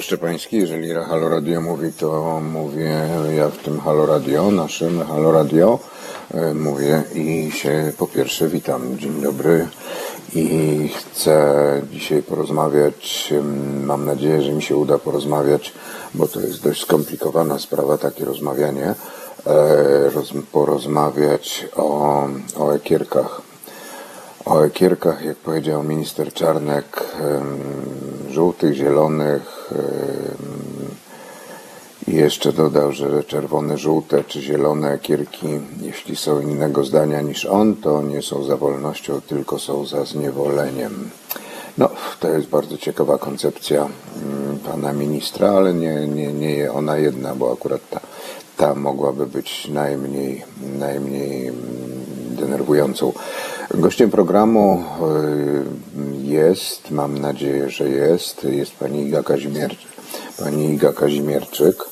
Paweł Szczepański. Jeżeli Halo Radio mówi, to mówię ja w tym Halo Radio, naszym Halo Radio. E, mówię i się po pierwsze witam. Dzień dobry i chcę dzisiaj porozmawiać. Mam nadzieję, że mi się uda porozmawiać, bo to jest dość skomplikowana sprawa, takie rozmawianie. E, roz, porozmawiać o, o ekierkach. O ekierkach, jak powiedział minister Czarnek, żółtych, zielonych i jeszcze dodał, że czerwone, żółte czy zielone ekierki, jeśli są innego zdania niż on, to nie są za wolnością, tylko są za zniewoleniem. No, to jest bardzo ciekawa koncepcja pana ministra, ale nie, nie, nie ona jedna, bo akurat ta, ta mogłaby być najmniej, najmniej denerwującą. Gościem programu y, jest, mam nadzieję, że jest, jest pani Iga, pani Iga Kazimierczyk,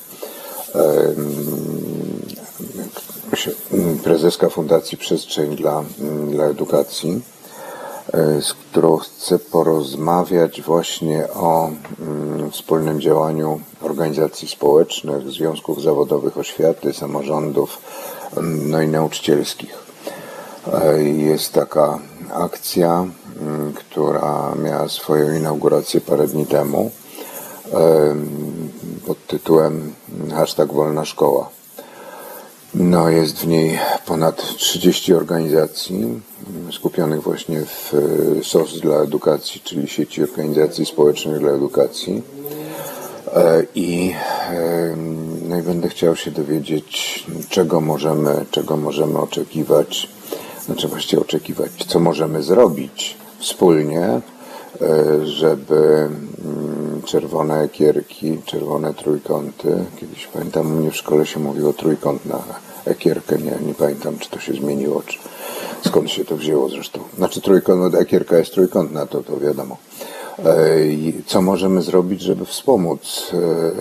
prezeska Fundacji Przestrzeń dla, dla Edukacji, y, z którą chcę porozmawiać właśnie o mm, wspólnym działaniu organizacji społecznych, związków zawodowych oświaty, samorządów, no i nauczycielskich. E, jest taka akcja, która miała swoją inaugurację parę dni temu e, pod tytułem hashtag Wolna Szkoła. No, jest w niej ponad 30 organizacji skupionych właśnie w e, SOS dla edukacji, czyli sieci organizacji społecznych dla edukacji. I, no i będę chciał się dowiedzieć, czego możemy, czego możemy oczekiwać znaczy właściwie oczekiwać, co możemy zrobić wspólnie, e, żeby mm, czerwone ekierki, czerwone trójkąty, kiedyś pamiętam, u mnie w szkole się mówiło trójkąt na ekierkę, nie, nie pamiętam, czy to się zmieniło, czy skąd się to wzięło zresztą. Znaczy trójkąt, ekierka jest trójkątna, to, to wiadomo. E, co możemy zrobić, żeby wspomóc e, mm,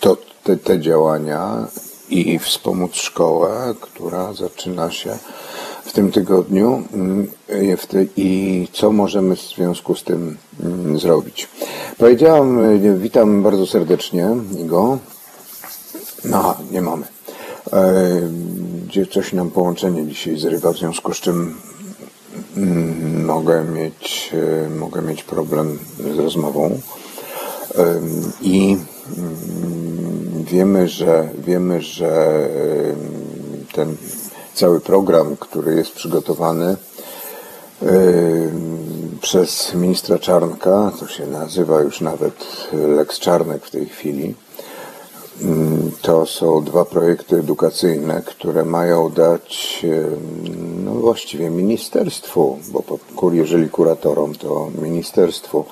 to, te, te działania i wspomóc szkołę, która zaczyna się w tym tygodniu mm, i co możemy w związku z tym mm, zrobić. Powiedziałam, e, witam bardzo serdecznie Igo. No, nie mamy. E, gdzie coś nam połączenie dzisiaj zrywa, w związku z czym mm, mogę mieć, e, mogę mieć problem z rozmową. I wiemy, że wiemy, że ten cały program, który jest przygotowany przez ministra Czarnka, to się nazywa już nawet Lex Czarnek w tej chwili, to są dwa projekty edukacyjne, które mają dać no właściwie ministerstwu, bo jeżeli kuratorom, to ministerstwu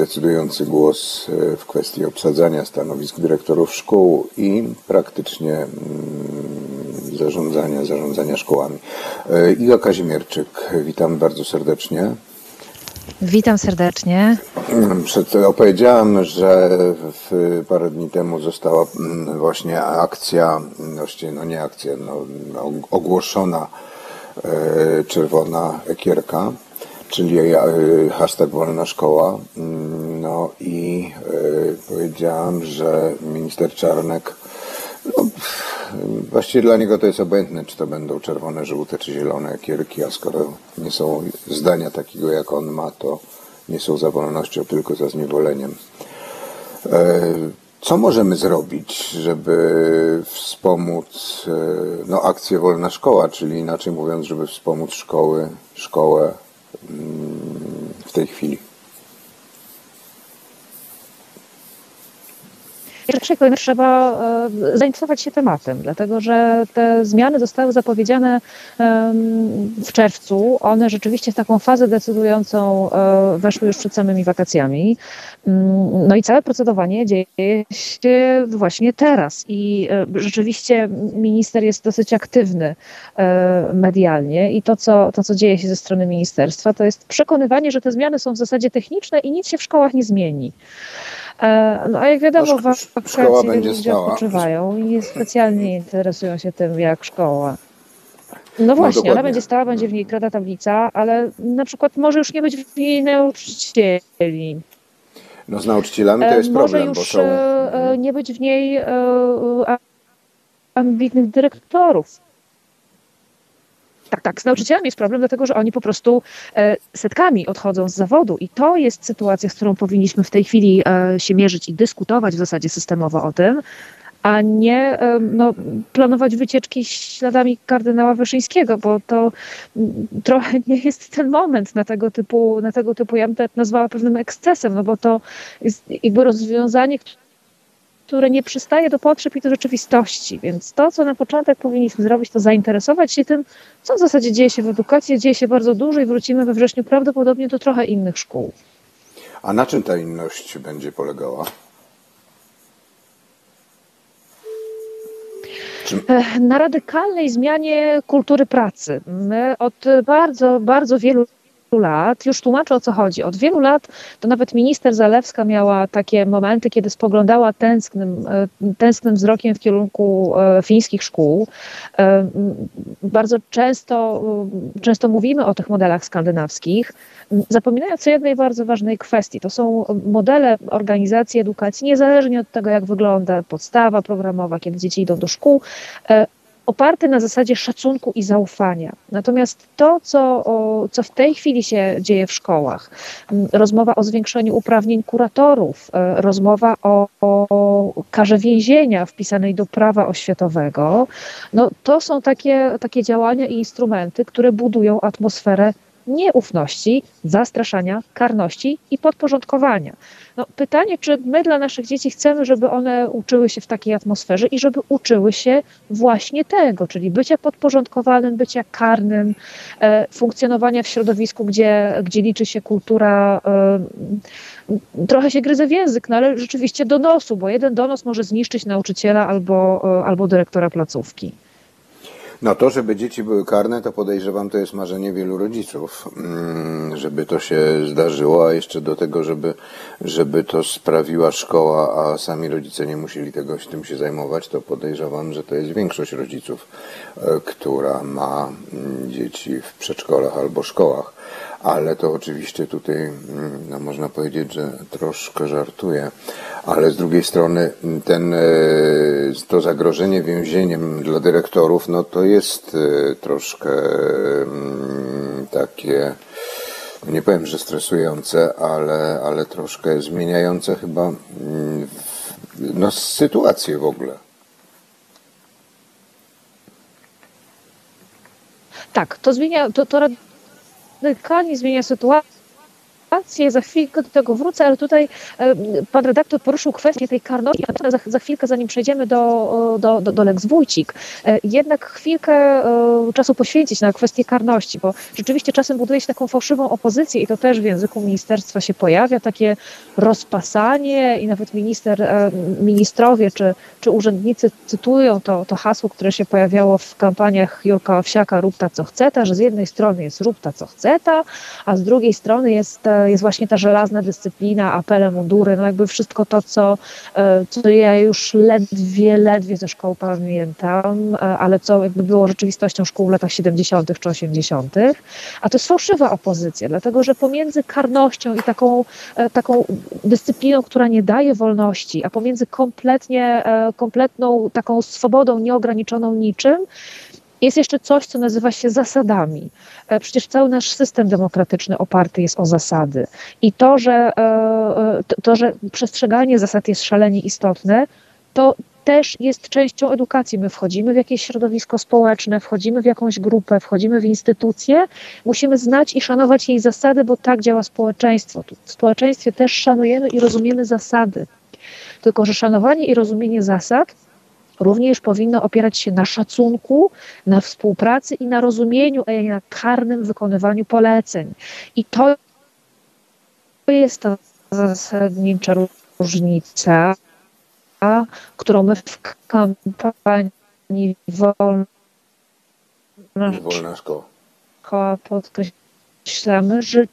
decydujący głos e, w kwestii obsadzania stanowisk dyrektorów szkół i praktycznie mm, zarządzania, zarządzania szkołami. E, Iga Kazimierczyk, witam bardzo serdecznie. Witam serdecznie. Przed, opowiedziałem, że w, parę dni temu została mm, właśnie akcja, właściwie no nie akcja, no, ogłoszona e, czerwona ekierka czyli e, hashtag Wolna Szkoła. Mm, no i e, powiedziałam, że minister Czarnek, no, właściwie dla niego to jest obojętne, czy to będą czerwone, żółte czy zielone kierki, a skoro nie są zdania takiego jak on ma, to nie są za wolnością, tylko za zniewoleniem. E, co możemy zrobić, żeby wspomóc no, akcję Wolna Szkoła, czyli inaczej mówiąc, żeby wspomóc szkoły, szkołę w tej chwili. W pierwszej kolejności trzeba e, zainteresować się tematem, dlatego że te zmiany zostały zapowiedziane w czerwcu. One rzeczywiście w taką fazę decydującą e, weszły już przed samymi wakacjami. Mm, no i całe procedowanie dzieje się właśnie teraz i e, rzeczywiście minister jest dosyć aktywny medialnie i to co, to, co dzieje się ze strony ministerstwa, to jest przekonywanie, że te zmiany są w zasadzie techniczne i nic się w szkołach nie zmieni. E, no a jak wiadomo, w wakacje ludzie odpoczywają i specjalnie interesują się tym, jak szkoła. No właśnie, dokładnie. ona będzie stała, będzie w niej krada tablica, ale na przykład może już nie być w niej nauczycieli. No z nauczycielami to E, jest Może problem, bo już są... e, nie być w niej ambitnych dyrektorów. Tak, tak. Z nauczycielami jest problem, dlatego że oni po prostu e, setkami odchodzą z zawodu i to jest sytuacja, z którą powinniśmy w tej chwili e, się mierzyć i dyskutować w zasadzie systemowo o tym, a nie e, no, planować wycieczki śladami kardynała Wyszyńskiego, bo to trochę nie jest ten moment na tego typu, na tego typu ja bym to nazwała pewnym ekscesem, no bo to jest jakby rozwiązanie, które nie przystaje do potrzeb i do rzeczywistości. Więc to, co na początek powinniśmy zrobić, to zainteresować się tym, co w zasadzie dzieje się w edukacji. Dzieje się bardzo dużo i wrócimy we wrześniu prawdopodobnie do trochę innych szkół. A na czym ta inność będzie polegała? E, Na radykalnej zmianie kultury pracy. My od bardzo, bardzo wielu lat, już tłumaczę o co chodzi. Od wielu lat to nawet minister Zalewska miała takie momenty, kiedy spoglądała tęsknym, e, tęsknym wzrokiem w kierunku e, fińskich szkół. E, Bardzo często, często mówimy o tych modelach skandynawskich, zapominając o jednej bardzo ważnej kwestii. To są modele organizacji edukacji, niezależnie od tego, jak wygląda podstawa programowa, kiedy dzieci idą do szkół, oparte na zasadzie szacunku i zaufania. Natomiast to, co, co w tej chwili się dzieje w szkołach, rozmowa o zwiększeniu uprawnień kuratorów, e, rozmowa o, o karze więzienia wpisanej do prawa oświatowego, no, to są takie, takie działania i instrumenty, które budują atmosferę nieufności, zastraszania, karności i podporządkowania. No, pytanie, czy my dla naszych dzieci chcemy, żeby one uczyły się w takiej atmosferze i żeby uczyły się właśnie tego, czyli bycia podporządkowanym, bycia karnym, e, funkcjonowania w środowisku, gdzie, gdzie liczy się kultura. E, trochę się gryzę w język, no ale rzeczywiście donosu, bo jeden donos może zniszczyć nauczyciela albo, e, albo dyrektora placówki. No to, żeby dzieci były karne, to podejrzewam, to jest marzenie wielu rodziców, mm, żeby to się zdarzyło, a jeszcze do tego, żeby, żeby to sprawiła szkoła, a sami rodzice nie musieli tego, tym się zajmować, to podejrzewam, że to jest większość rodziców, która ma mm, dzieci w przedszkolach albo szkołach. Ale to oczywiście tutaj, mm, no można powiedzieć, że troszkę żartuję, ale z drugiej strony ten, e, to zagrożenie więzieniem dla dyrektorów, no to jest e, troszkę mm, takie, nie powiem, że stresujące, ale, ale troszkę zmieniające chyba mm, no, sytuację w ogóle. Tak, to zmienia, to, to radykalnie zmienia sytuację. Za chwilkę do tego wrócę, ale tutaj e, pan redaktor poruszył kwestię tej karności. Za, za chwilkę, zanim przejdziemy do, do, do, do Lex Wójcik, e, jednak chwilkę e, czasu poświęcić na kwestię karności, bo rzeczywiście czasem buduje się taką fałszywą opozycję i to też w języku ministerstwa się pojawia, takie rozpasanie i nawet minister, ministrowie czy, czy urzędnicy cytują to, to hasło, które się pojawiało w kampaniach Jurka Owsiaka rób ta co chce ta, że z jednej strony jest rób ta co chce ta, a z drugiej strony jest, jest właśnie ta żelazna dyscyplina, apele, mundury, no jakby wszystko to, co, e, co ja już ledwie, ledwie ze szkoły pamiętam, e, ale co jakby było rzeczywistością szkół w latach 70. czy 80., a to jest fałszywa opozycja, dlatego że pomiędzy karnością i taką, e, taką dyscypliną, która nie daje wolności, a pomiędzy kompletnie, kompletną taką swobodą nieograniczoną niczym, jest jeszcze coś, co nazywa się zasadami. E, Przecież cały nasz system demokratyczny oparty jest o zasady. I to, że, e, e, to- że przestrzeganie zasad jest szalenie istotne, to też jest częścią edukacji. My wchodzimy w jakieś środowisko społeczne, wchodzimy w jakąś grupę, wchodzimy w instytucję, musimy znać i szanować jej zasady, bo tak działa społeczeństwo. W społeczeństwie też szanujemy i rozumiemy zasady. Tylko, że szanowanie i rozumienie zasad również powinno opierać się na szacunku, na współpracy i na rozumieniu, a nie na karnym wykonywaniu poleceń. I to jest ta zasadnicza różnica, którą my w kampanii Wolna Wolna szkoła. Podkreślamy, że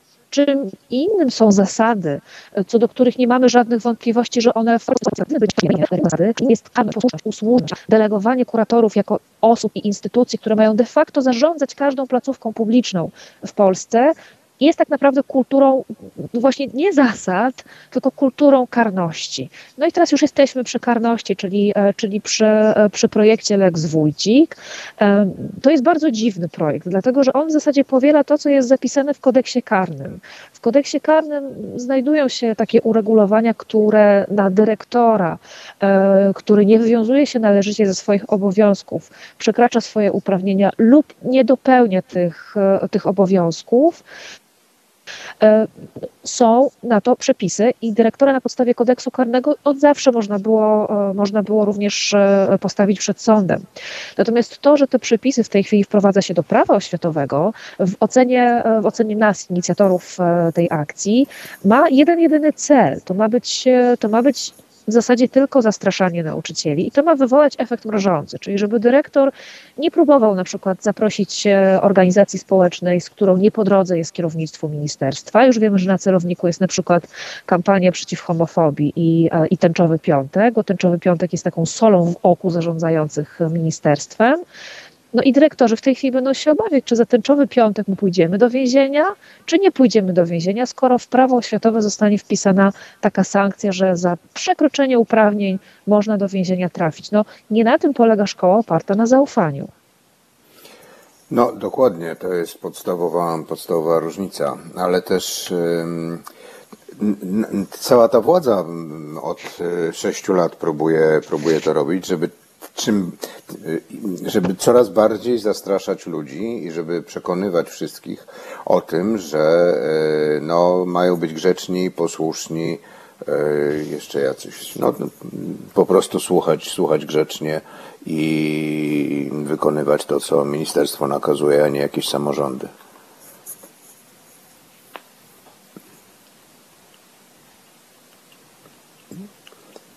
czym innym są zasady, co do których nie mamy żadnych wątpliwości, że one jest usłużność, delegowanie kuratorów jako osób i instytucji, które mają de facto zarządzać każdą placówką publiczną w Polsce, jest tak naprawdę kulturą właśnie nie zasad, tylko kulturą karności. No i teraz już jesteśmy przy karności, czyli, e, czyli przy, e, przy projekcie Lex Wójcik. E, to jest bardzo dziwny projekt, dlatego że on w zasadzie powiela to, co jest zapisane w kodeksie karnym. W kodeksie karnym znajdują się takie uregulowania, które na dyrektora, który nie wywiązuje się należycie ze swoich obowiązków, przekracza swoje uprawnienia lub nie dopełnia tych, tych obowiązków, są na to przepisy i dyrektora na podstawie kodeksu karnego od zawsze można było, e, można było również e, postawić przed sądem. Natomiast to, że te przepisy w tej chwili wprowadza się do prawa oświatowego, w ocenie, w ocenie nas, inicjatorów tej akcji, ma jeden jedyny cel. To ma być, to ma być w zasadzie tylko zastraszanie nauczycieli i to ma wywołać efekt mrożący, czyli żeby dyrektor nie próbował na przykład zaprosić organizacji społecznej, z którą nie po drodze jest kierownictwo ministerstwa. Już wiemy, że na celowniku jest na przykład kampania przeciw homofobii i, e, i tęczowy piątek, bo tęczowy piątek jest taką solą w oku zarządzających ministerstwem. No i dyrektorzy w tej chwili będą się obawiać, czy za tęczowy piątek my pójdziemy do więzienia, czy nie pójdziemy do więzienia, skoro w prawo oświatowe zostanie wpisana taka sankcja, że za przekroczenie uprawnień można do więzienia trafić. No nie na tym polega szkoła oparta na zaufaniu. No dokładnie, to jest podstawowa, podstawowa różnica, ale też cała ta władza od e, sześciu lat próbuje, próbuje to robić, żeby czym, żeby coraz bardziej zastraszać ludzi i żeby przekonywać wszystkich o tym, że e, no, mają być grzeczni, posłuszni, e, jeszcze jacyś, no, po prostu słuchać, słuchać grzecznie i wykonywać to, co ministerstwo nakazuje, a nie jakieś samorządy.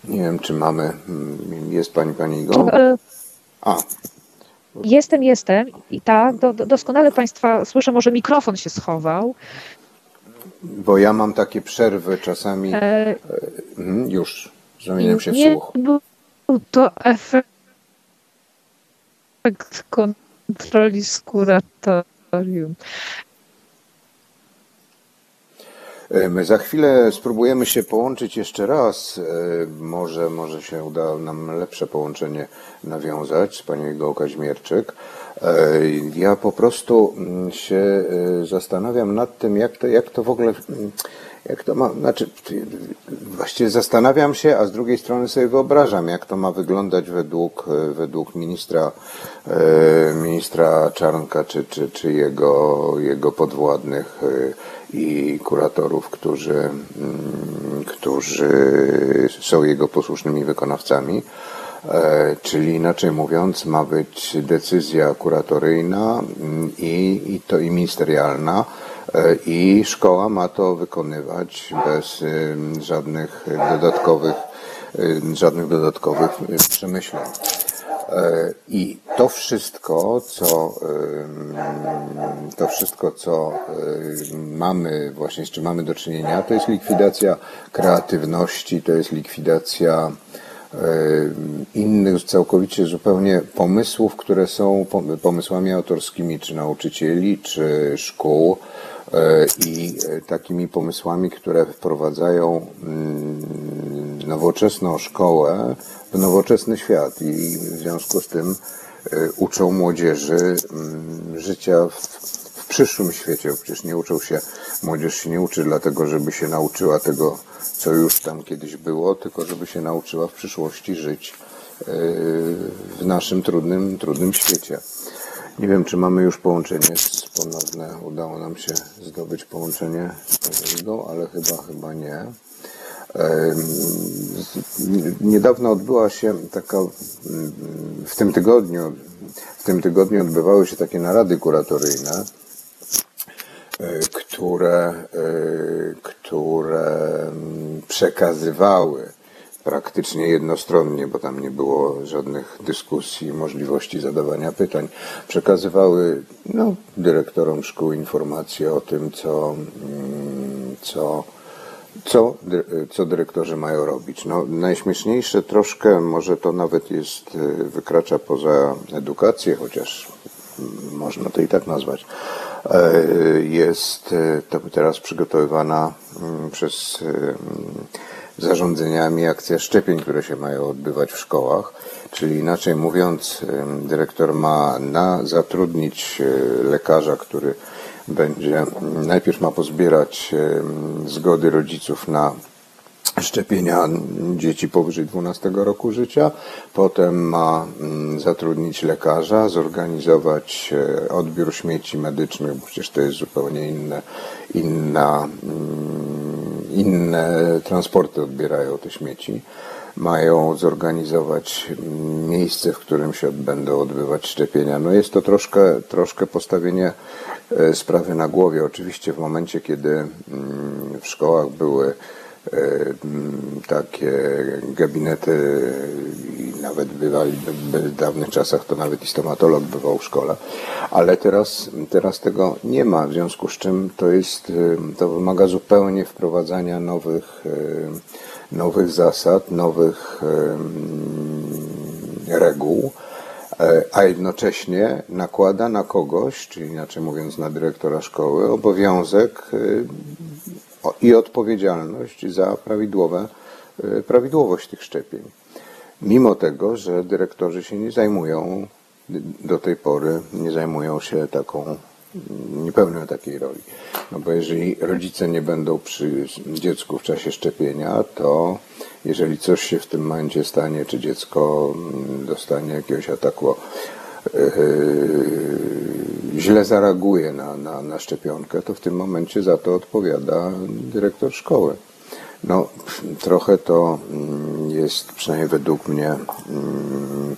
Nie wiem, czy mamy. Mm, jest pani, pani Igo? E, A. Jestem, jestem. I tak, do, doskonale Państwa słyszę, może mikrofon się schował. Bo ja mam takie przerwy czasami. E... Mhm, już, zamieniam się w nie słuch. Był to efekt kontroli z kuratorium. E, my za chwilę spróbujemy się połączyć jeszcze raz. E, może, może się uda nam lepsze połączenie nawiązać z panią Igą Kaźmierczyk. E, ja po prostu mm, się zastanawiam nad tym, jak to, jak to w ogóle, mm, jak to ma, znaczy, właściwie zastanawiam się, a z drugiej strony sobie wyobrażam, jak to ma wyglądać według, według ministra, ministra Czarnka, czy, czy, czy jego, jego podwładnych i kuratorów, którzy, mm, którzy są jego posłusznymi wykonawcami. E, czyli inaczej mówiąc, ma być decyzja kuratoryjna mm, i, i to i ministerialna, e, i szkoła ma to wykonywać bez żadnych dodatkowych, żadnych dodatkowych przemyśleń. E, I to wszystko, co to wszystko, co mamy, właśnie z czym mamy do czynienia, to jest likwidacja kreatywności, to jest likwidacja innych całkowicie zupełnie pomysłów, które są pomysłami autorskimi, czy nauczycieli, czy szkół e, i e, takimi pomysłami, które wprowadzają mm, nowoczesną szkołę w nowoczesny świat i w związku z tym e, uczą młodzieży mm, życia w, w przyszłym świecie. Przecież nie uczą się, młodzież się nie uczy dlatego, żeby się nauczyła tego, co już tam kiedyś było, tylko żeby się nauczyła w przyszłości żyć e, w naszym trudnym, trudnym świecie. Nie wiem, czy mamy już połączenie ponowne. Udało nam się zdobyć połączenie z Igą, ale chyba, chyba nie. Niedawno odbyła się taka, w tym tygodniu, w tym tygodniu odbywały się takie narady kuratoryjne, e, które, e, które przekazywały praktycznie jednostronnie, bo tam nie było żadnych dyskusji, możliwości zadawania pytań, przekazywały no, dyrektorom szkół informacje o tym, co co, co, dy- co dyrektorzy mają robić. No, najśmieszniejsze troszkę, może to nawet jest, y, wykracza poza edukację, chociaż mm, można to i tak nazwać, e, jest e, to teraz przygotowywana mm, przez e, zarządzeniami akcja szczepień, które się mają odbywać w szkołach. Czyli inaczej mówiąc, dyrektor ma na zatrudnić e, lekarza, który będzie najpierw ma pozbierać zgody rodziców na szczepienia dzieci powyżej 12 roku życia. Potem ma mm, zatrudnić lekarza, zorganizować e, odbiór śmieci medycznych, bo przecież to jest zupełnie inne, inna, mm, inne transporty odbierają te śmieci. Mają zorganizować miejsce, w którym się będą odbywać szczepienia. No jest to troszkę, troszkę postawienie e, sprawy na głowie. Oczywiście w momencie, kiedy mm, w szkołach były takie gabinety i nawet bywali by- by w dawnych czasach to nawet i stomatolog bywał w szkole, ale teraz, teraz tego nie ma, w związku z czym to jest, y, to wymaga zupełnie wprowadzania nowych, y, nowych zasad, nowych reguł, e, a jednocześnie nakłada na kogoś, czyli inaczej mówiąc na dyrektora szkoły, obowiązek i odpowiedzialność za prawidłowe, y, prawidłowość tych szczepień. Mimo tego, że dyrektorzy się nie zajmują do tej pory, nie zajmują się taką, nie pełnią takiej roli. No bo jeżeli rodzice nie będą przy dziecku w czasie szczepienia, to jeżeli coś się w tym momencie stanie, czy dziecko mm, dostanie jakiegoś ataku źle zareaguje na, na, na szczepionkę, to w tym momencie za to odpowiada dyrektor szkoły. No, trochę to mm, jest, przynajmniej według mnie, mm,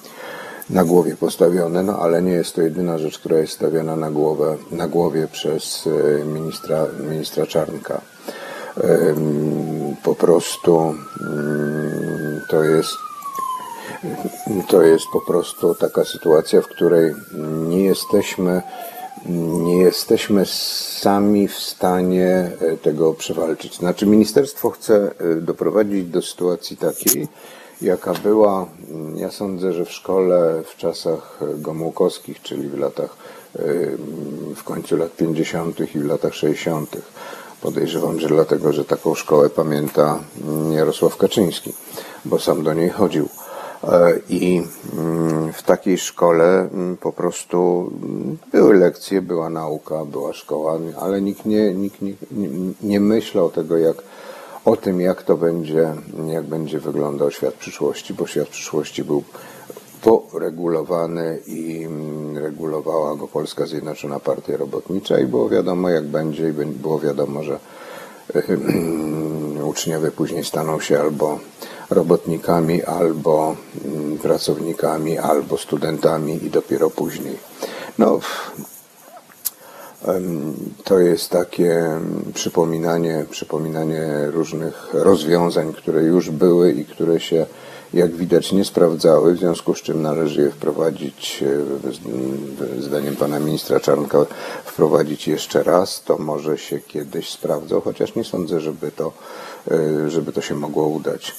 na głowie postawione, no ale nie jest to jedyna rzecz, która jest stawiana na, głowę, na głowie przez e, ministra, ministra Czarnka. Em, Po prostu mm, to jest to jest po prostu taka sytuacja, w której nie jesteśmy, nie jesteśmy sami w stanie e, tego przewalczyć. Znaczy, ministerstwo chce e, doprowadzić do sytuacji takiej, jaka była, mm, ja sądzę, że w szkole w czasach Gomułkowskich, czyli w latach, e, w końcu lat 50. i w latach 60. Podejrzewam, że dlatego, że taką szkołę pamięta mm, Jarosław Kaczyński, bo sam do niej chodził. E, I mm, w takiej szkole mm, po prostu mm, były lekcje, była nauka, była szkoła, ale nikt nie, nikt nie, nie, myślał tego, jak, o tym, jak to będzie, jak będzie wyglądał świat przyszłości, bo świat przyszłości był poregulowany i regulowała go Polska Zjednoczona Partia Robotnicza i było wiadomo, jak będzie i było wiadomo, że uczniowie później staną się albo robotnikami, albo mm, pracownikami, albo studentami i dopiero później. No, to jest takie mm, przypominanie, przypominanie różnych rozwiązań, które już były i które się, jak widać, nie sprawdzały, w związku z czym należy je wprowadzić, e, zdaniem pana ministra Czarnka, wprowadzić jeszcze raz. To może się kiedyś sprawdzą, chociaż nie sądzę, żeby to, e, żeby to się mogło udać.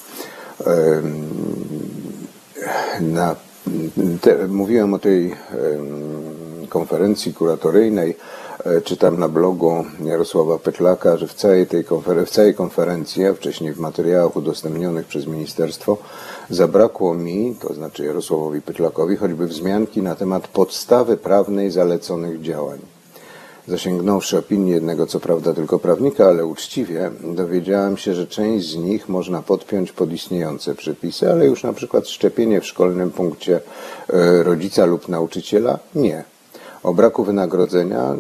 Na, te, mówiłem o tej konferencji kuratoryjnej, e, czytam na blogu Jarosława Petlaka, że w całej tej w całej konferencji, a wcześniej w materiałach udostępnionych przez ministerstwo, zabrakło mi, to znaczy Jarosławowi Pytlakowi, choćby wzmianki na temat podstawy prawnej zaleconych działań. Zasięgnąwszy opinii jednego, co prawda tylko prawnika, ale uczciwie, dowiedziałem się, że część z nich można podpiąć pod istniejące przepisy, ale już na przykład szczepienie w szkolnym punkcie e, rodzica lub nauczyciela nie. O braku wynagrodzenia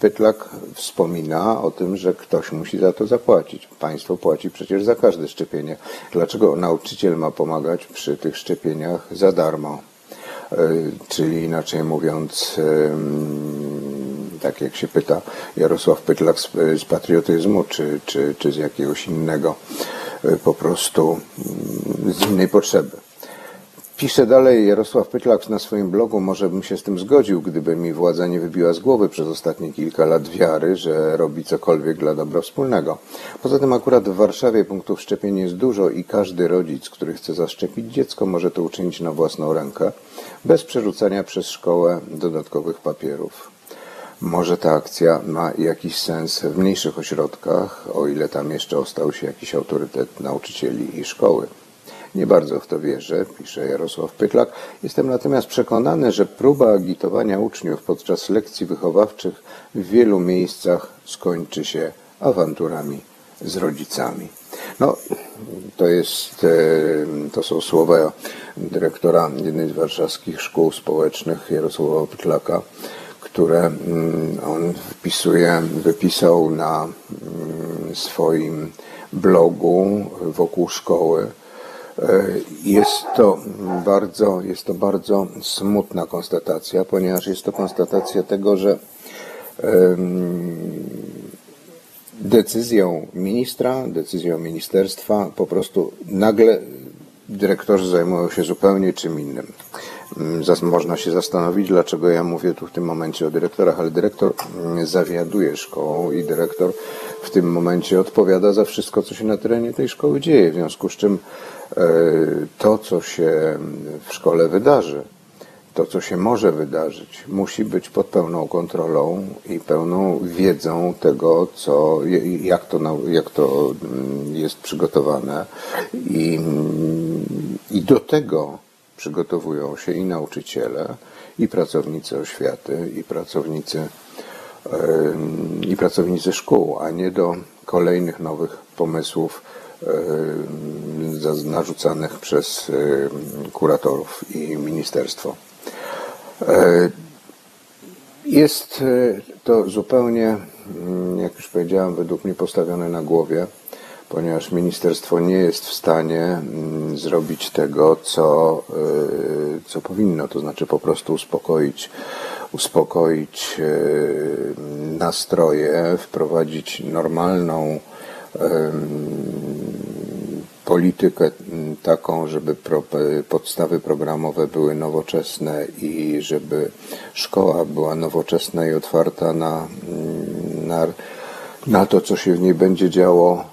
Pytlak wspomina o tym, że ktoś musi za to zapłacić. Państwo płaci przecież za każde szczepienie. Dlaczego nauczyciel ma pomagać przy tych szczepieniach za darmo? E, Czyli inaczej mówiąc, tak jak się pyta Jarosław Pytlak z, z patriotyzmu, czy, czy, czy z jakiegoś innego, e, po prostu mm, z innej potrzeby. Pisze dalej Jarosław Pytlak na swoim blogu, może bym się z tym zgodził, gdyby mi władza nie wybiła z głowy przez ostatnie kilka lat wiary, że robi cokolwiek dla dobra wspólnego. Poza tym akurat w Warszawie punktów szczepień jest dużo i każdy rodzic, który chce zaszczepić dziecko, może to uczynić na własną rękę, bez przerzucania przez szkołę dodatkowych papierów. Może ta akcja ma jakiś sens w mniejszych ośrodkach, o ile tam jeszcze ostał się jakiś autorytet nauczycieli i szkoły. Nie bardzo w to wierzę, pisze Jarosław Pytlak. Jestem natomiast przekonany, że próba agitowania uczniów podczas lekcji wychowawczych w wielu miejscach skończy się awanturami z rodzicami. No, to jest, e, to są słowa dyrektora jednej z warszawskich szkół społecznych Jarosława Pytlaka, które mm, on wpisuje, wypisał na mm, swoim blogu wokół szkoły. E, jest to bardzo, jest to bardzo smutna konstatacja, ponieważ jest to konstatacja tego, że decyzją ministra, decyzją ministerstwa po prostu nagle dyrektorzy zajmują się zupełnie czym innym. Można się zastanowić, dlaczego ja mówię tu w tym momencie o dyrektorach, ale dyrektor zawiaduje szkołą i dyrektor w tym momencie odpowiada za wszystko, co się na terenie tej szkoły dzieje. W związku z czym e, to, co się w szkole wydarzy, to, co się może wydarzyć, musi być pod pełną kontrolą i pełną wiedzą tego, co, jak, to, jak to mm, jest przygotowane. I, I do tego przygotowują się i nauczyciele, i pracownicy oświaty, i pracownicy, i pracownicy szkół, a nie do kolejnych nowych pomysłów narzucanych przez kuratorów i ministerstwo. E, jest e, to zupełnie, mm, jak już powiedziałem, według mnie postawione na głowie, ponieważ ministerstwo nie jest w stanie mm, zrobić tego, co, e, co powinno, to znaczy po prostu uspokoić, uspokoić nastroje, wprowadzić normalną politykę mm, taką, żeby podstawy programowe były nowoczesne i żeby szkoła była nowoczesna i otwarta na, mm, na, na to, co się w niej będzie działo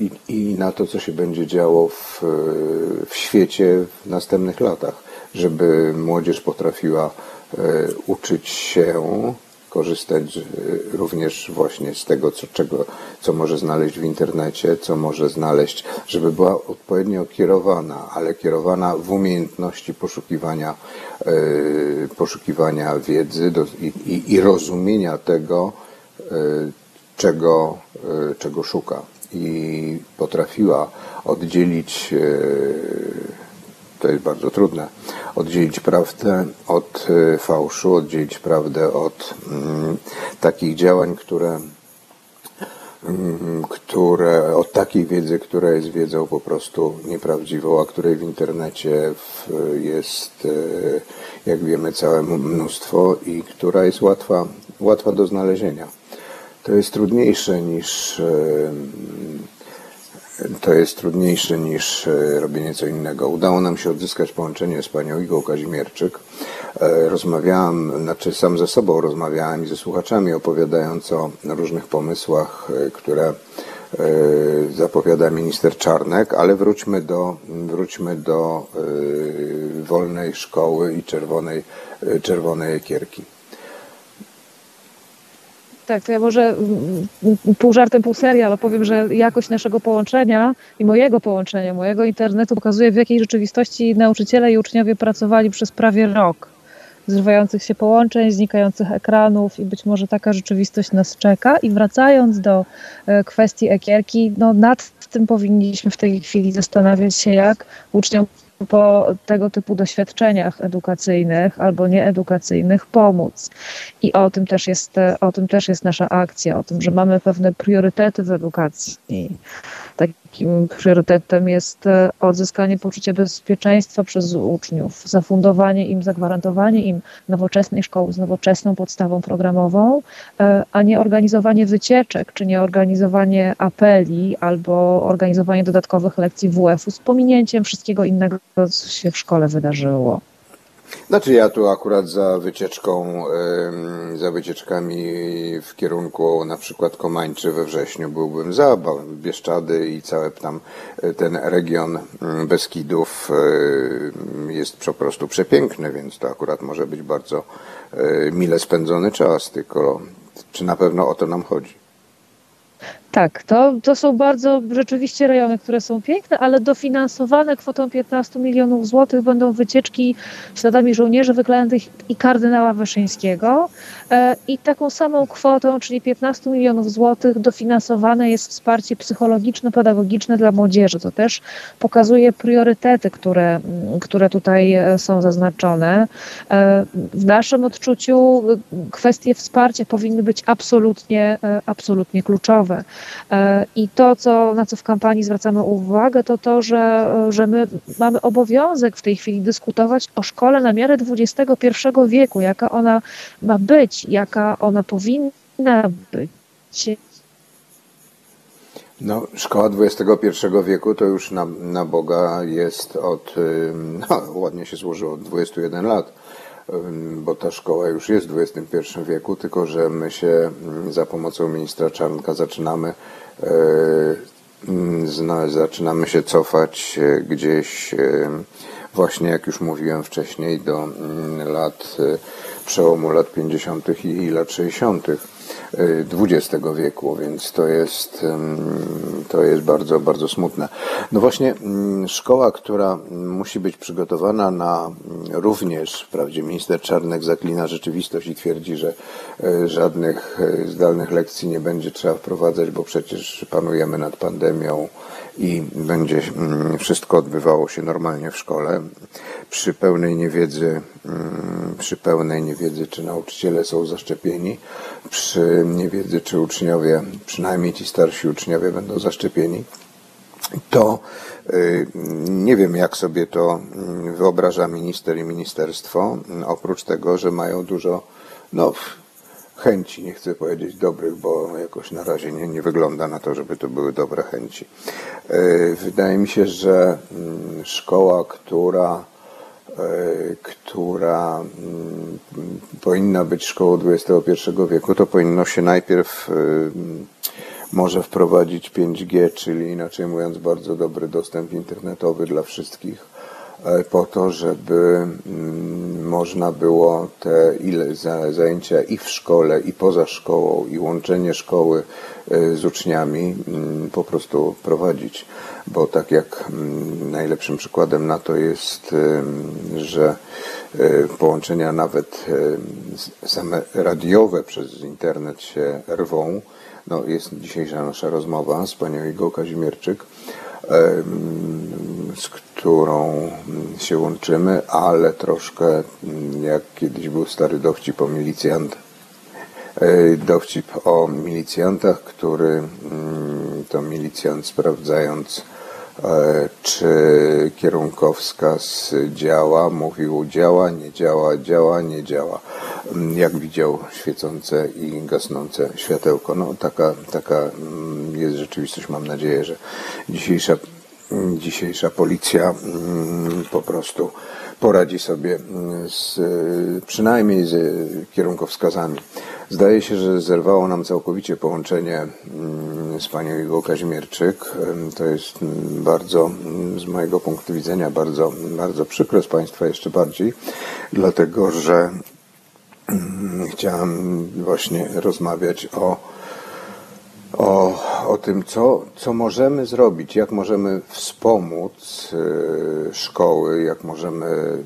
i, i na to, co się będzie działo w, w świecie w następnych latach, żeby młodzież potrafiła e, uczyć się korzystać e, również właśnie z tego, co, czego, co może znaleźć w internecie, co może znaleźć, żeby była odpowiednio kierowana, ale kierowana w umiejętności poszukiwania, e, poszukiwania wiedzy do, i, i, i, rozumienia tego, czego, czego szuka. I potrafiła oddzielić to jest bardzo trudne, oddzielić prawdę od e, fałszu, oddzielić prawdę od mm, takich działań, które, mm, które, od takiej wiedzy, która jest wiedzą po prostu nieprawdziwą, a której w internecie jest, e, jak wiemy, całe mnóstwo i która jest łatwa, łatwa do znalezienia. To jest trudniejsze niż to jest trudniejsze niż e, robienie co innego. Udało nam się odzyskać połączenie z panią Igą Kazimierczyk. E, rozmawiałam, znaczy sam ze sobą rozmawiałem i ze słuchaczami, opowiadając o różnych pomysłach, e, które zapowiada minister Czarnek, ale wróćmy do, wróćmy do wolnej szkoły i czerwonej, czerwonej ekierki. Tak, to ja może mm, pół żartem, pół serio, ale powiem, że jakość naszego połączenia i mojego połączenia, mojego internetu pokazuje, w jakiej rzeczywistości nauczyciele i uczniowie pracowali przez prawie rok. Zrywających się połączeń, znikających ekranów i być może taka rzeczywistość nas czeka. I wracając do e, kwestii ekierki, no nad tym powinniśmy w tej chwili zastanawiać się, jak uczniom po tego typu doświadczeniach edukacyjnych albo nieedukacyjnych pomóc. I o tym też jest, o tym też jest nasza akcja, o tym, że mamy pewne priorytety w edukacji. Takim priorytetem jest e, odzyskanie poczucia bezpieczeństwa przez uczniów, zafundowanie im, zagwarantowanie im nowoczesnej szkoły z nowoczesną podstawą programową, e, a nie organizowanie wycieczek, czy nie organizowanie apeli albo organizowanie dodatkowych lekcji WF-u z pominięciem wszystkiego innego, co się w szkole wydarzyło. Znaczy ja tu akurat za wycieczką, za wycieczkami w kierunku na przykład Komańczy we wrześniu byłbym za, Bieszczady i cały tam e, ten region mm, Beskidów jest po prostu przepiękny, więc to akurat może być bardzo e, mile spędzony czas, tylko czy na pewno o to nam chodzi? Tak, to, to są bardzo rzeczywiście rejony, które są piękne, ale dofinansowane kwotą 15 milionów złotych będą wycieczki śladami żołnierzy wyklętych i kardynała Wyszyńskiego. E, I taką samą kwotą, czyli 15 milionów złotych, dofinansowane jest wsparcie psychologiczno-pedagogiczne dla młodzieży. To też pokazuje priorytety, które, które tutaj e, są zaznaczone. E, w naszym odczuciu kwestie wsparcia powinny być absolutnie, absolutnie kluczowe. E, I to, co, na co w kampanii zwracamy uwagę, to to, że, że my mamy obowiązek w tej chwili dyskutować o szkole na miarę XXI wieku, jaka ona ma być, jaka ona powinna być. No, szkoła XXI wieku to już na, na Boga jest od, no, ładnie się złożyło, od 21 lat bo ta szkoła już jest w XXI wieku, tylko że my się za pomocą ministra Czarnka zaczynamy e, zaczynamy się cofać e, gdzieś e, właśnie, jak już mówiłem wcześniej, do lat przełomu lat 50. i lat 60. XX wieku, więc to jest, to jest bardzo, bardzo smutne. No właśnie, szkoła, która musi być przygotowana na również, wprawdzie minister Czarnek zaklina rzeczywistość i twierdzi, że e, żadnych e, zdalnych lekcji nie będzie trzeba wprowadzać, bo przecież panujemy nad pandemią i będzie mm, wszystko odbywało się normalnie w szkole. Przy pełnej niewiedzy, przy pełnej niewiedzy, czy nauczyciele są zaszczepieni, przy niewiedzy, czy uczniowie, przynajmniej ci starsi uczniowie będą zaszczepieni, to y, nie wiem, jak sobie to mm, wyobraża minister i ministerstwo, oprócz tego, że mają dużo no, chęci, nie chcę powiedzieć dobrych, bo jakoś na razie nie, nie wygląda na to, żeby to były dobre chęci. Y, wydaje mi się, że mm, szkoła, która E, która mm, powinna być szkołą XXI wieku, to powinno się najpierw e, może wprowadzić 5G, czyli inaczej mówiąc bardzo dobry dostęp internetowy dla wszystkich, e, po to, żeby mm, można było te zajęcia i w szkole, i poza szkołą, i łączenie szkoły z uczniami mm, po prostu prowadzić bo tak jak mm, najlepszym przykładem na to jest, że e, połączenia nawet same radiowe przez internet się rwą. No, jest dzisiejsza nasza rozmowa z panią Igą Kazimierczyk, z którą się łączymy, ale troszkę mm, jak kiedyś był stary dowcip o milicjant, dowcip o milicjantach, który mm, to milicjant sprawdzając czy kierunkowskaz działa, mówił działa, nie działa, działa, nie działa. Mm, jak widział świecące i gasnące światełko. No taka, taka mm, jest rzeczywistość. Mam nadzieję, że dzisiejsza, dzisiejsza policja mm, po prostu poradzi sobie z, przynajmniej z kierunkowskazami. Zdaje się, że zerwało nam całkowicie połączenie mm, z panią Igą Kazimierczyk. To jest bardzo, z mojego punktu widzenia, bardzo, bardzo przykre z państwa jeszcze bardziej, dlatego że mm, chciałam właśnie rozmawiać o, o, o tym, co, co możemy zrobić, jak możemy wspomóc y, szkoły, jak możemy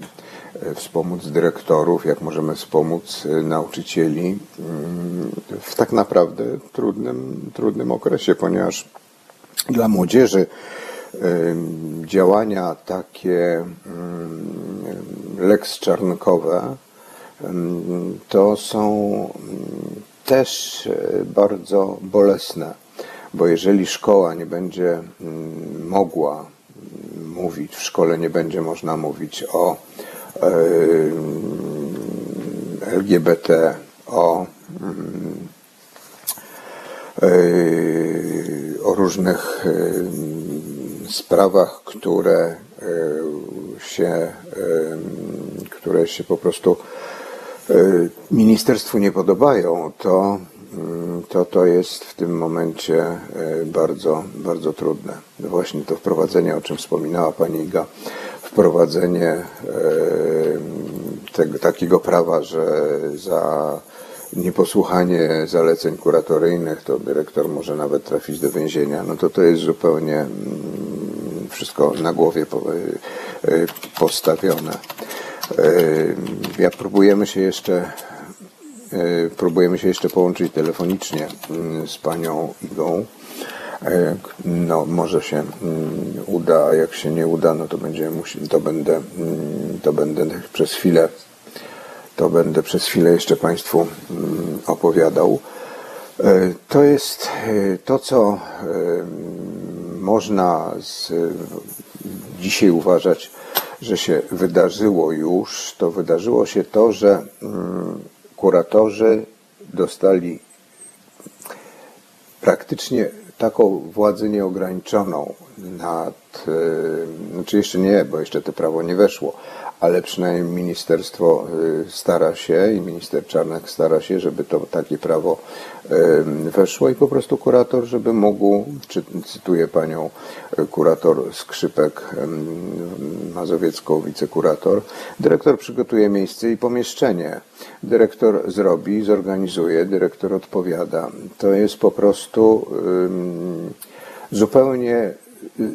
wspomóc dyrektorów, jak możemy wspomóc e, nauczycieli mm, w tak naprawdę trudnym, trudnym okresie, ponieważ dla młodzieży e, działania takie mm, lex czarnkowe to są mm, też bardzo bolesne bo jeżeli szkoła nie będzie mm, mogła mm, mówić, w szkole nie będzie można mówić o e, LGBT, o, o różnych sprawach, które się, które się po prostu ministerstwu nie podobają, to, to to jest w tym momencie bardzo, bardzo trudne. Właśnie to wprowadzenie, o czym wspominała Pani Iga, wprowadzenie e, tego, takiego prawa, że za nieposłuchanie zaleceń kuratoryjnych to dyrektor może nawet trafić do więzienia, no to to jest zupełnie mm, wszystko na głowie e, postawione. E, Ja próbujemy się jeszcze próbujemy się jeszcze połączyć telefonicznie mm, z panią Igą. No, może się mm, uda, a jak się nie uda, no to musieli, to będę, mm, to będę przez chwilę, to będę przez chwilę jeszcze Państwu mm, opowiadał. E, To jest e, to, co e, można z, dzisiaj uważać, że się wydarzyło już. To wydarzyło się to, że kuratorzy dostali praktycznie taką władzę nieograniczoną nad, e, znaczy jeszcze nie, bo jeszcze to prawo nie weszło, ale przynajmniej ministerstwo e, stara się i minister Czarnek stara się, żeby to takie prawo e, weszło i po prostu kurator, żeby mógł, czy, cytuję panią e, kurator Skrzypek Mazowiecką, wicekurator, dyrektor przygotuje miejsce i pomieszczenie. Dyrektor zrobi, zorganizuje, dyrektor odpowiada. To jest po prostu zupełnie y,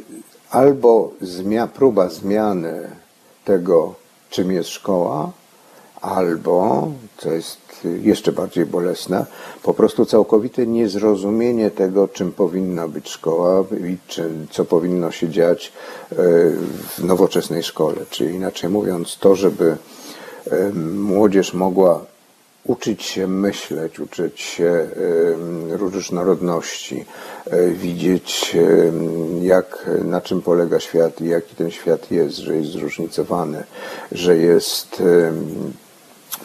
albo zmia, próba zmiany tego, czym jest szkoła, albo, co jest jeszcze bardziej bolesne, po prostu całkowite niezrozumienie tego, czym powinna być szkoła i co powinno się dziać e, w nowoczesnej szkole. Czyli inaczej mówiąc, to, żeby e, młodzież mogła uczyć się myśleć, uczyć się różnorodności, e, widzieć jak, na czym polega świat i jaki ten świat jest, że jest zróżnicowany, że jest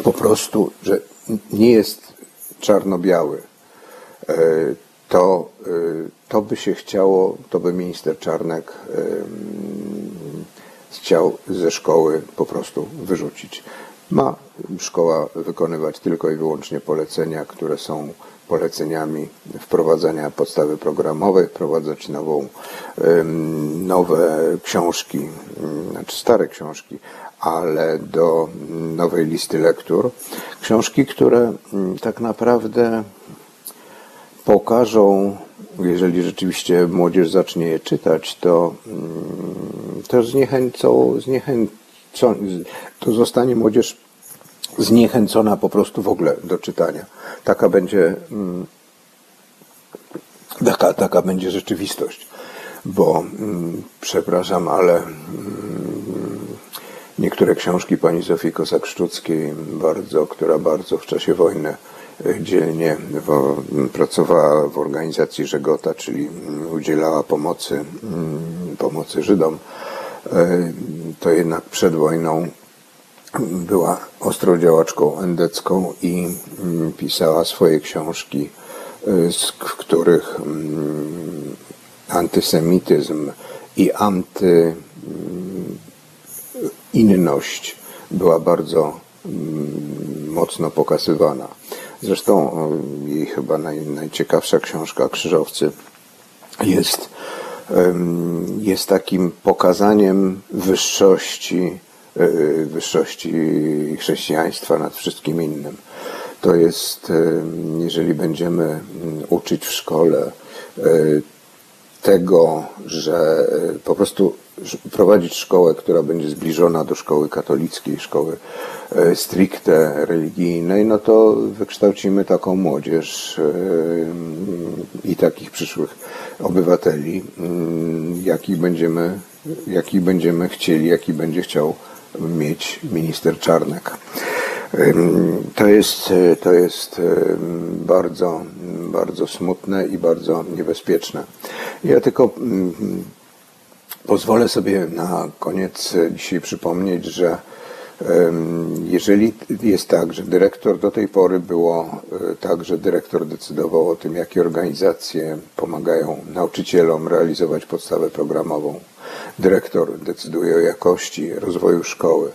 po prostu, że nie jest czarno-biały. E, To, e, to by się chciało, to by minister Czarnek chciał ze szkoły po prostu wyrzucić. Ma szkoła wykonywać tylko i wyłącznie polecenia, które są poleceniami wprowadzania podstawy programowej, wprowadzać nową, nowe książki, em, znaczy stare książki, ale do nowej listy lektur. Książki, które mm, tak naprawdę pokażą, jeżeli rzeczywiście młodzież zacznie je czytać, to, mm, to zniechęcą, zniechęcą, to zostanie młodzież zniechęcona po prostu w ogóle do czytania. Taka będzie, mm, taka, taka będzie rzeczywistość. Bo, mm, przepraszam, ale mm, niektóre książki pani Zofii Kosak-Szczuckiej, bardzo, która bardzo w czasie wojny e, dzielnie pracowała w organizacji Żegota, czyli udzielała pomocy, pomocy Żydom, to jednak przed wojną była ostrą działaczką endecką i mm, pisała swoje książki, k- w których mm, antysemityzm i anty mm, była bardzo mocno pokazywana. Zresztą y, jej chyba naj, najciekawsza książka Krzyżowcy jest, jest takim pokazaniem wyższości, e, wyższości chrześcijaństwa nad wszystkim innym. To jest, jeżeli będziemy mm, uczyć w szkole e, tego, że e, po prostu prowadzić szkołę, która będzie zbliżona do szkoły katolickiej, szkoły stricte religijnej, no to wykształcimy taką młodzież i takich przyszłych obywateli, mm, jakich będziemy, jakich będziemy chcieli, jaki będzie chciał mieć minister Czarnek. To jest, to jest bardzo, bardzo smutne i bardzo niebezpieczne. Ja tylko pozwolę sobie na koniec dzisiaj przypomnieć, że jeżeli jest tak, że dyrektor do tej pory było e, tak, że dyrektor decydował o tym, jakie organizacje pomagają nauczycielom realizować podstawę programową, dyrektor decyduje o jakości rozwoju szkoły.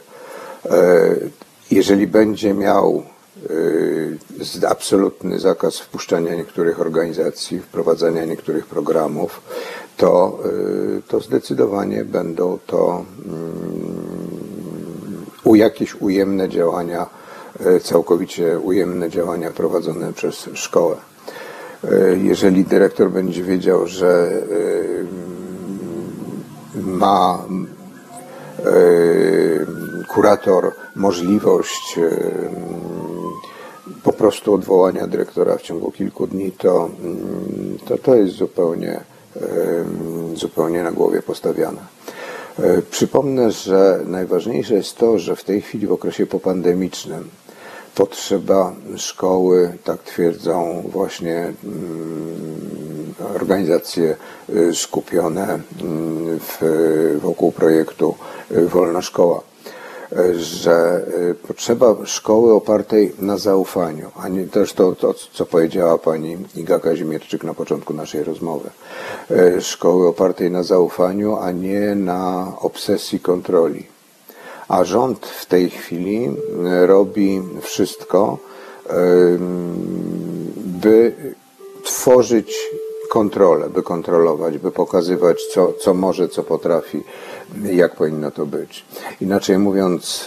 E, Jeżeli będzie miał e, absolutny zakaz wpuszczania niektórych organizacji, wprowadzania niektórych programów, to, to zdecydowanie będą to mm, u jakieś ujemne działania, e, całkowicie ujemne działania prowadzone przez szkołę. E, Jeżeli dyrektor będzie wiedział, że e, ma kurator możliwość po prostu odwołania dyrektora w ciągu kilku dni, to mm, to, to jest zupełnie, zupełnie na głowie postawiane. E, Przypomnę, że najważniejsze jest to, że w tej chwili w okresie popandemicznym potrzeba szkoły, tak twierdzą właśnie mm, organizacje y, skupione mm, w, wokół projektu y, Wolna Szkoła, że y, potrzeba szkoły opartej na zaufaniu, a nie też to, to co powiedziała pani Iga Kazimierczyk na początku naszej rozmowy. Y, Szkoły opartej na zaufaniu, a nie na obsesji kontroli. A rząd w tej chwili e, robi wszystko, by tworzyć kontrolę, by kontrolować, by pokazywać, co, co może, co potrafi, jak powinno to być. Inaczej mówiąc,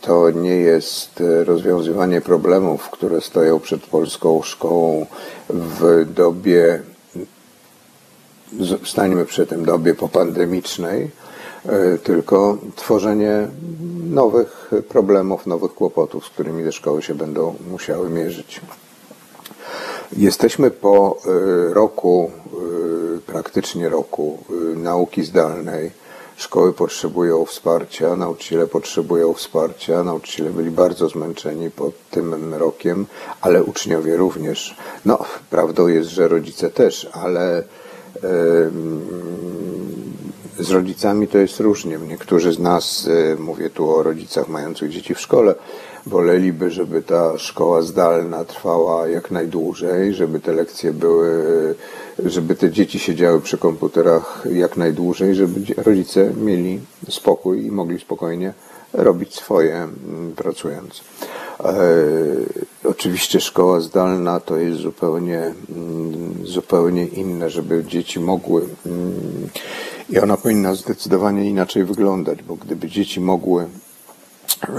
to nie jest rozwiązywanie problemów, które stoją przed polską szkołą w dobie stańmy przy tym dobie popandemicznej, e, tylko tworzenie nowych problemów, nowych kłopotów, z którymi te szkoły się będą musiały mierzyć. Jesteśmy po e, roku, e, praktycznie roku e, nauki zdalnej. Szkoły potrzebują wsparcia, nauczyciele potrzebują wsparcia. Nauczyciele byli bardzo zmęczeni pod tym rokiem, ale uczniowie również. No, prawdą jest, że rodzice też, ale z rodzicami to jest różnie. Niektórzy z nas, e, mówię tu o rodzicach mających dzieci w szkole, woleliby, żeby ta szkoła zdalna trwała jak najdłużej, żeby te lekcje były, żeby te dzieci siedziały przy komputerach jak najdłużej, żeby rodzice mieli spokój i mogli spokojnie robić swoje mm, pracując. E, oczywiście szkoła zdalna to jest zupełnie, mm, zupełnie inne, żeby dzieci mogły mm, i ona powinna zdecydowanie inaczej wyglądać, bo gdyby dzieci mogły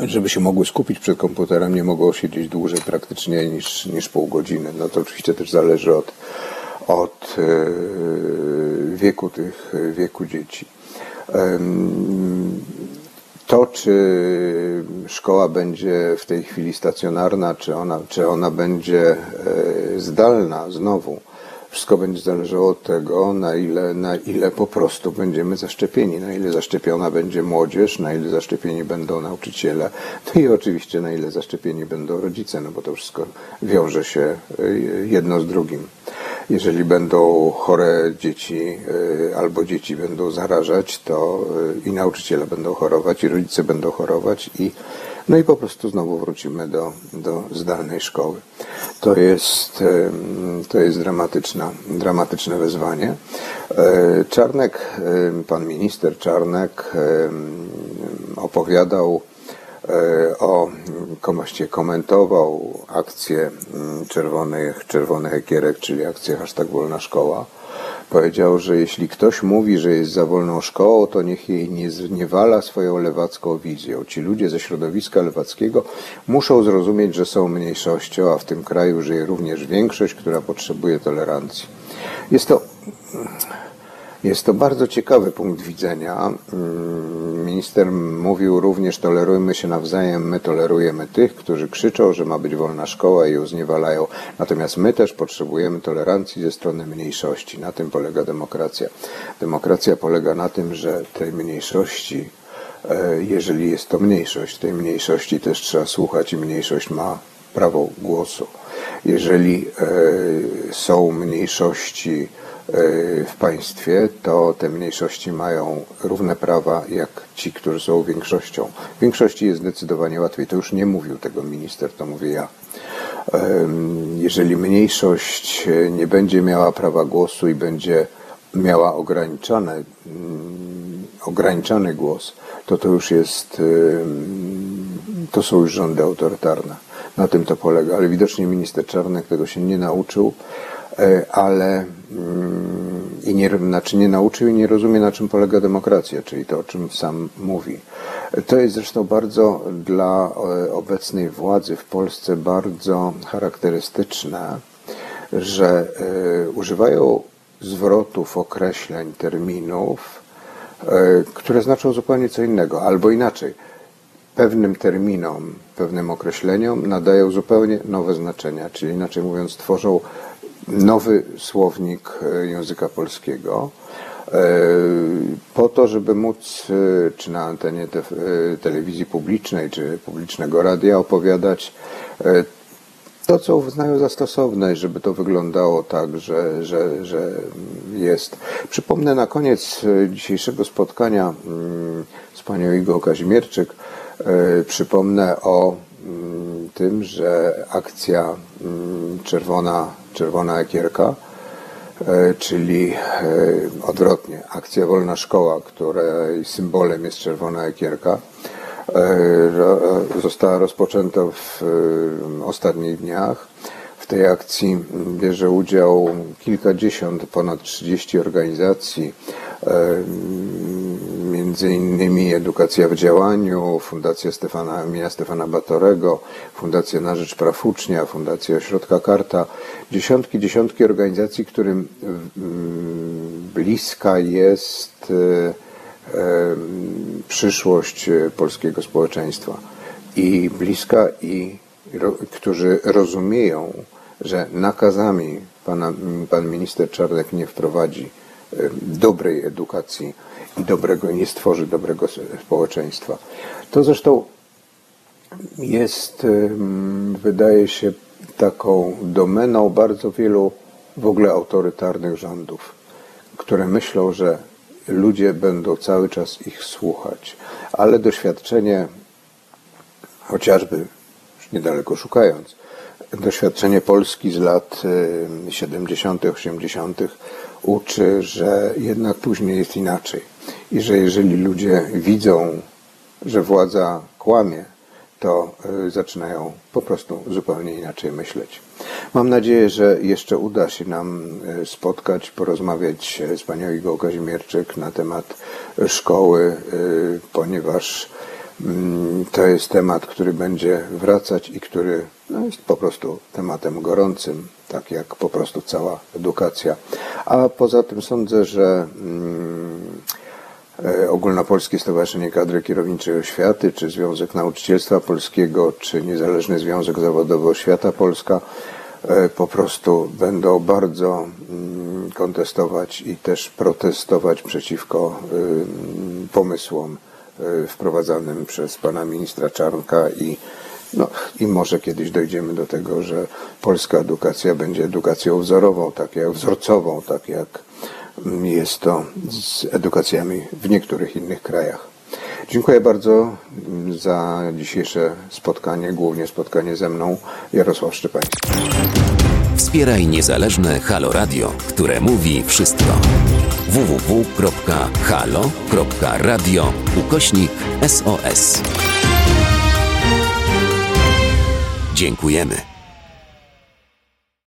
żeby się mogły skupić przed komputerem, nie mogą siedzieć dłużej praktycznie niż, niż pół godziny. No to oczywiście też zależy od, od e, wieku tych, wieku dzieci. To, czy szkoła będzie w tej chwili stacjonarna, czy ona, czy ona będzie e, zdalna znowu, wszystko będzie zależało od tego, na ile, na ile po prostu będziemy zaszczepieni, na ile zaszczepiona będzie młodzież, na ile zaszczepieni będą nauczyciele, no i oczywiście na ile zaszczepieni będą rodzice, no bo to wszystko wiąże się y, jedno z drugim. Jeżeli będą chore dzieci y, albo dzieci będą zarażać, to y, i nauczyciele będą chorować, i rodzice będą chorować, i no i po prostu znowu wrócimy do, do zdalnej szkoły. To jest, em, to jest dramatyczna, dramatyczne wyzwanie. E, Czarnek, pan minister Czarnek opowiadał o, kom- właściwie komentował akcję mm, czerwonych, czerwonych ekierek, czyli akcję hashtag wolna szkoła. Powiedział, że jeśli ktoś mówi, że jest za wolną szkołą, to niech jej nie zniewala swoją lewacką wizją. Ci ludzie ze środowiska lewackiego muszą zrozumieć, że są mniejszością, a w tym kraju żyje również większość, która potrzebuje tolerancji. Jest to jest to bardzo ciekawy punkt widzenia. Mm, Minister mówił również, tolerujmy się nawzajem, my tolerujemy tych, którzy krzyczą, że ma być wolna szkoła i ją. Natomiast my też potrzebujemy tolerancji ze strony mniejszości. Na tym polega demokracja. Demokracja polega na tym, że tej mniejszości e, jeżeli jest to mniejszość. Tej mniejszości też trzeba słuchać i mniejszość ma prawo głosu. Jeżeli są mniejszości w państwie, to te mniejszości mają równe prawa jak ci, którzy są większością. W większości jest zdecydowanie łatwiej. To już nie mówił tego minister, to mówię ja. Jeżeli mniejszość nie będzie miała prawa głosu i będzie miała ograniczone, mm, ograniczany głos, to to już jest, to są już rządy autorytarne. Na tym to polega. Ale widocznie minister Czarnek tego się nie nauczył, e, ale mm, i nie, znaczy nie nauczył i nie rozumie, na czym polega demokracja, czyli to, o czym sam mówi. To jest zresztą bardzo dla e, obecnej władzy w Polsce bardzo charakterystyczne, że y, używają zwrotów, określeń, terminów, które znaczą zupełnie co innego, albo inaczej. Pewnym terminom, pewnym określeniom nadają zupełnie nowe znaczenia, czyli inaczej mówiąc, tworzą nowy słownik języka polskiego E, po to, żeby móc e, czy na antenie te, e, telewizji publicznej, czy publicznego radia opowiadać to, co uznają za stosowne, żeby to wyglądało tak, że, że, że jest. Przypomnę na koniec dzisiejszego spotkania mm, z panią Igą Kazimierczyk, przypomnę o mm, tym, że akcja mm, Czerwona, Czerwona Ekierka E, czyli e, odwrotnie, akcja Wolna Szkoła, której symbolem jest czerwona ekierka, e, została rozpoczęta w ostatnich dniach. W tej akcji bierze udział kilkadziesiąt, ponad 30 organizacji, między innymi Edukacja w Działaniu, Fundacja Stefana, imienia Stefana Batorego, Fundacja na Rzecz Praw Ucznia, Fundacja Ośrodka Karta, dziesiątki, dziesiątki organizacji, którym bliska jest e, e, przyszłość polskiego społeczeństwa. I bliska i którzy rozumieją, że nakazami pana, pan minister Czarnek nie wprowadzi dobrej edukacji dobrego, nie stworzy dobrego społeczeństwa. To zresztą jest, wydaje się, taką domeną bardzo wielu w ogóle autorytarnych rządów, które myślą, że ludzie będą cały czas ich słuchać, ale doświadczenie, chociażby już niedaleko szukając, doświadczenie Polski z lat 70., 80. uczy, że jednak później jest inaczej. I że jeżeli ludzie widzą, że władza kłamie, to y, zaczynają po prostu zupełnie inaczej myśleć. Mam nadzieję, że jeszcze uda się nam y, spotkać, porozmawiać z panią Igą Kazimierczyk na temat szkoły, y, ponieważ mm, to jest temat, który będzie wracać i który no, jest po prostu tematem gorącym, tak jak po prostu cała edukacja. A poza tym sądzę, że mm, Ogólnopolskie Stowarzyszenie Kadry Kierowniczej Oświaty, czy Związek Nauczycielstwa Polskiego, czy Niezależny Związek Zawodowy Oświata Polska e, po prostu będą bardzo mm, kontestować i też protestować przeciwko pomysłom e, wprowadzanym przez pana ministra Czarnka i no i może kiedyś dojdziemy do tego, że polska edukacja będzie edukacją wzorową, tak jak wzorcową, tak jak jest to z edukacjami w niektórych innych krajach. Dziękuję bardzo za dzisiejsze spotkanie, głównie spotkanie ze mną, Jarosław Szczepański. Wspieraj niezależne Halo Radio, które mówi wszystko. www.halo.radio ukośnik SOS. Dziękujemy.